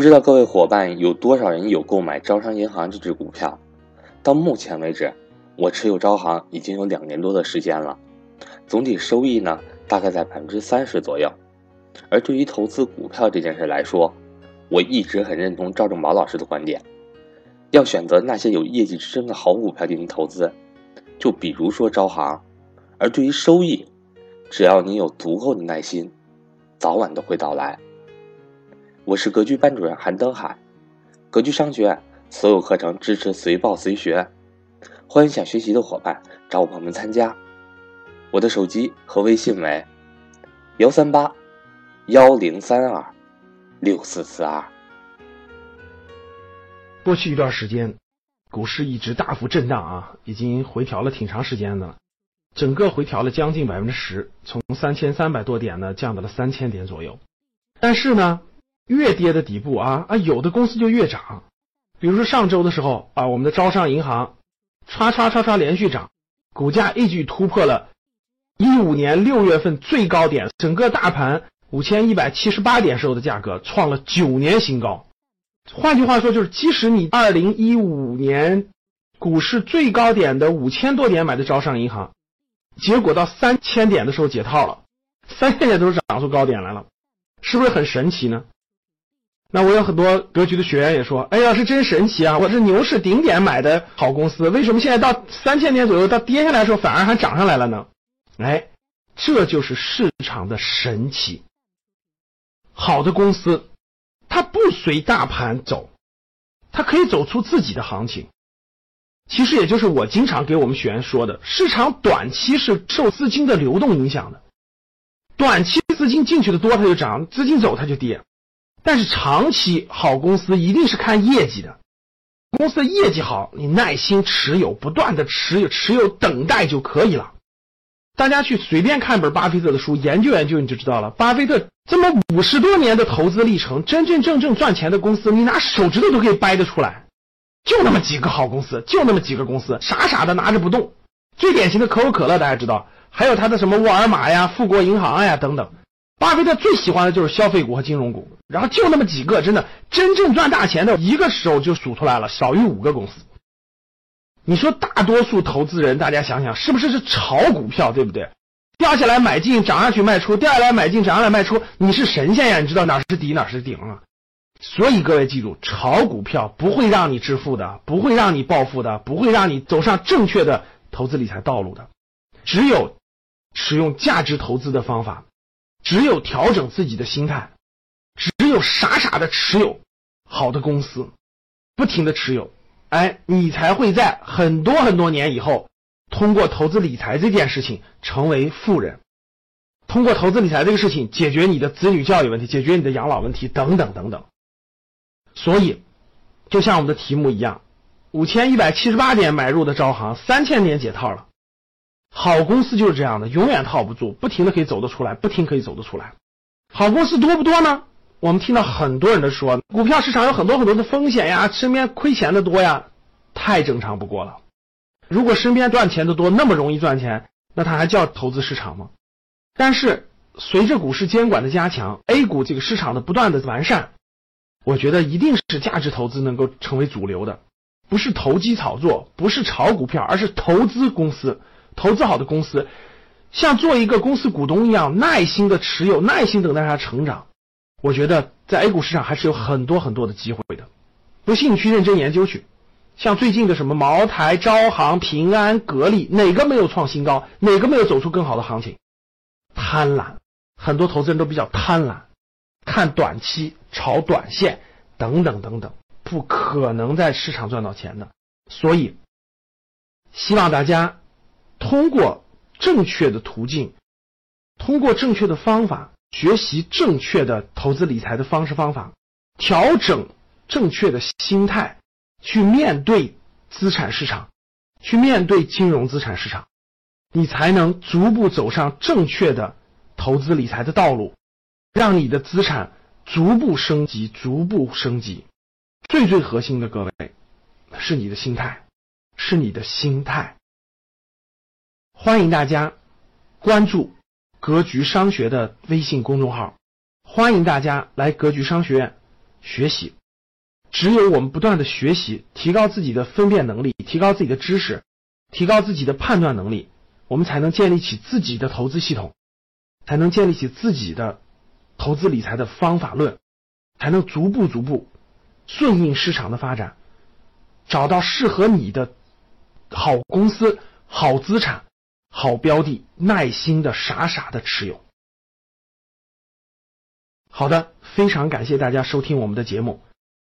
不知道各位伙伴有多少人有购买招商银行这只股票？到目前为止，我持有招行已经有两年多的时间了，总体收益呢大概在百分之三十左右。而对于投资股票这件事来说，我一直很认同赵正宝老师的观点，要选择那些有业绩支撑的好股票进行投资，就比如说招行。而对于收益，只要你有足够的耐心，早晚都会到来。我是格局班主任韩登海，格局商学院所有课程支持随报随学，欢迎想学习的伙伴找我报名参加。我的手机和微信为幺三八幺零三二六四四二。过去一段时间，股市一直大幅震荡啊，已经回调了挺长时间的了。整个回调了将近百分之十，从三千三百多点呢降到了三千点左右。但是呢，越跌的底部啊啊，有的公司就越涨。比如说上周的时候啊，我们的招商银行唰唰唰唰连续涨，股价一举突破了一五年六月份最高点，整个大盘五千一百七十八点时候的价格创了九年新高。换句话说，就是即使你二零一五年股市最高点的五千多点买的招商银行。结果到三千点的时候解套了，三千点都是涨出高点来了，是不是很神奇呢？那我有很多格局的学员也说：“哎呀，是真神奇啊！我是牛市顶点买的好公司，为什么现在到三千点左右，到跌下来的时候反而还涨上来了呢？”哎，这就是市场的神奇。好的公司，它不随大盘走，它可以走出自己的行情。其实也就是我经常给我们学员说的，市场短期是受资金的流动影响的，短期资金进去的多它就涨，资金走它就跌，但是长期好公司一定是看业绩的，公司的业绩好，你耐心持有，不断的持有持有等待就可以了。大家去随便看本巴菲特的书，研究研究你就知道了。巴菲特这么五十多年的投资历程，真真正正赚钱的公司，你拿手指头都可以掰得出来。就那么几个好公司，就那么几个公司，傻傻的拿着不动。最典型的可口可乐，大家知道，还有他的什么沃尔玛呀、富国银行呀等等。巴菲特最喜欢的就是消费股和金融股，然后就那么几个，真的真正赚大钱的，一个手就数出来了，少于五个公司。你说大多数投资人，大家想想，是不是是炒股票，对不对？掉下来买进，涨上去卖出，掉下来买进，涨上来卖出，你是神仙呀？你知道哪是底，哪是顶啊？所以各位记住，炒股票不会让你致富的，不会让你暴富的，不会让你走上正确的投资理财道路的。只有使用价值投资的方法，只有调整自己的心态，只有傻傻的持有好的公司，不停的持有，哎，你才会在很多很多年以后，通过投资理财这件事情成为富人，通过投资理财这个事情解决你的子女教育问题，解决你的养老问题等等等等。所以，就像我们的题目一样，五千一百七十八点买入的招行，三千点解套了。好公司就是这样的，永远套不住，不停的可以走得出来，不停可以走得出来。好公司多不多呢？我们听到很多人都说，股票市场有很多很多的风险呀，身边亏钱的多呀，太正常不过了。如果身边赚钱的多，那么容易赚钱，那它还叫投资市场吗？但是随着股市监管的加强，A 股这个市场的不断的完善。我觉得一定是价值投资能够成为主流的，不是投机炒作，不是炒股票，而是投资公司，投资好的公司，像做一个公司股东一样，耐心的持有，耐心等待它成长。我觉得在 A 股市场还是有很多很多的机会的，不信你去认真研究去。像最近的什么茅台、招行、平安、格力，哪个没有创新高？哪个没有走出更好的行情？贪婪，很多投资人都比较贪婪。看短期、炒短线等等等等，不可能在市场赚到钱的。所以，希望大家通过正确的途径，通过正确的方法，学习正确的投资理财的方式方法，调整正确的心态，去面对资产市场，去面对金融资产市场，你才能逐步走上正确的投资理财的道路。让你的资产逐步升级，逐步升级。最最核心的，各位是你的心态，是你的心态。欢迎大家关注格局商学的微信公众号，欢迎大家来格局商学院学习。只有我们不断的学习，提高自己的分辨能力，提高自己的知识，提高自己的判断能力，我们才能建立起自己的投资系统，才能建立起自己的投资理财的方法论，才能逐步逐步顺应市场的发展，找到适合你的好公司、好资产、好标的，耐心的傻傻的持有。好的，非常感谢大家收听我们的节目。